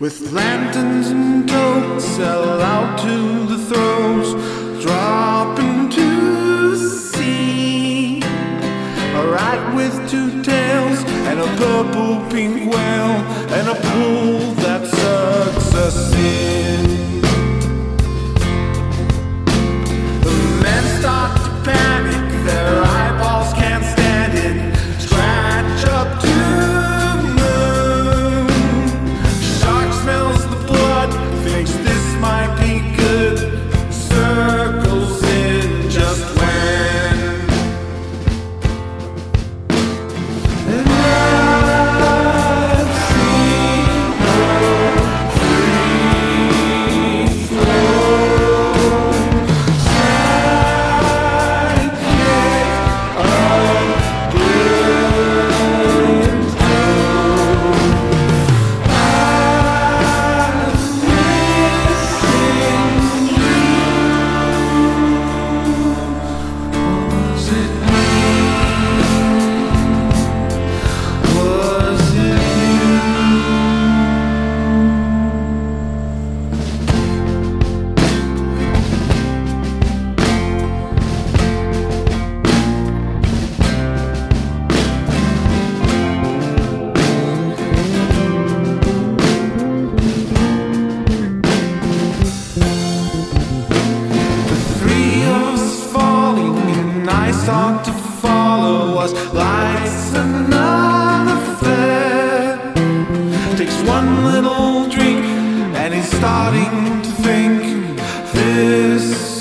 With lanterns and totes, sell out to the throats, drop into the sea. A rat with two tails, and a purple pink whale, and a pool that sucks start to follow us. Lights another fed. Takes one little drink, and he's starting to think this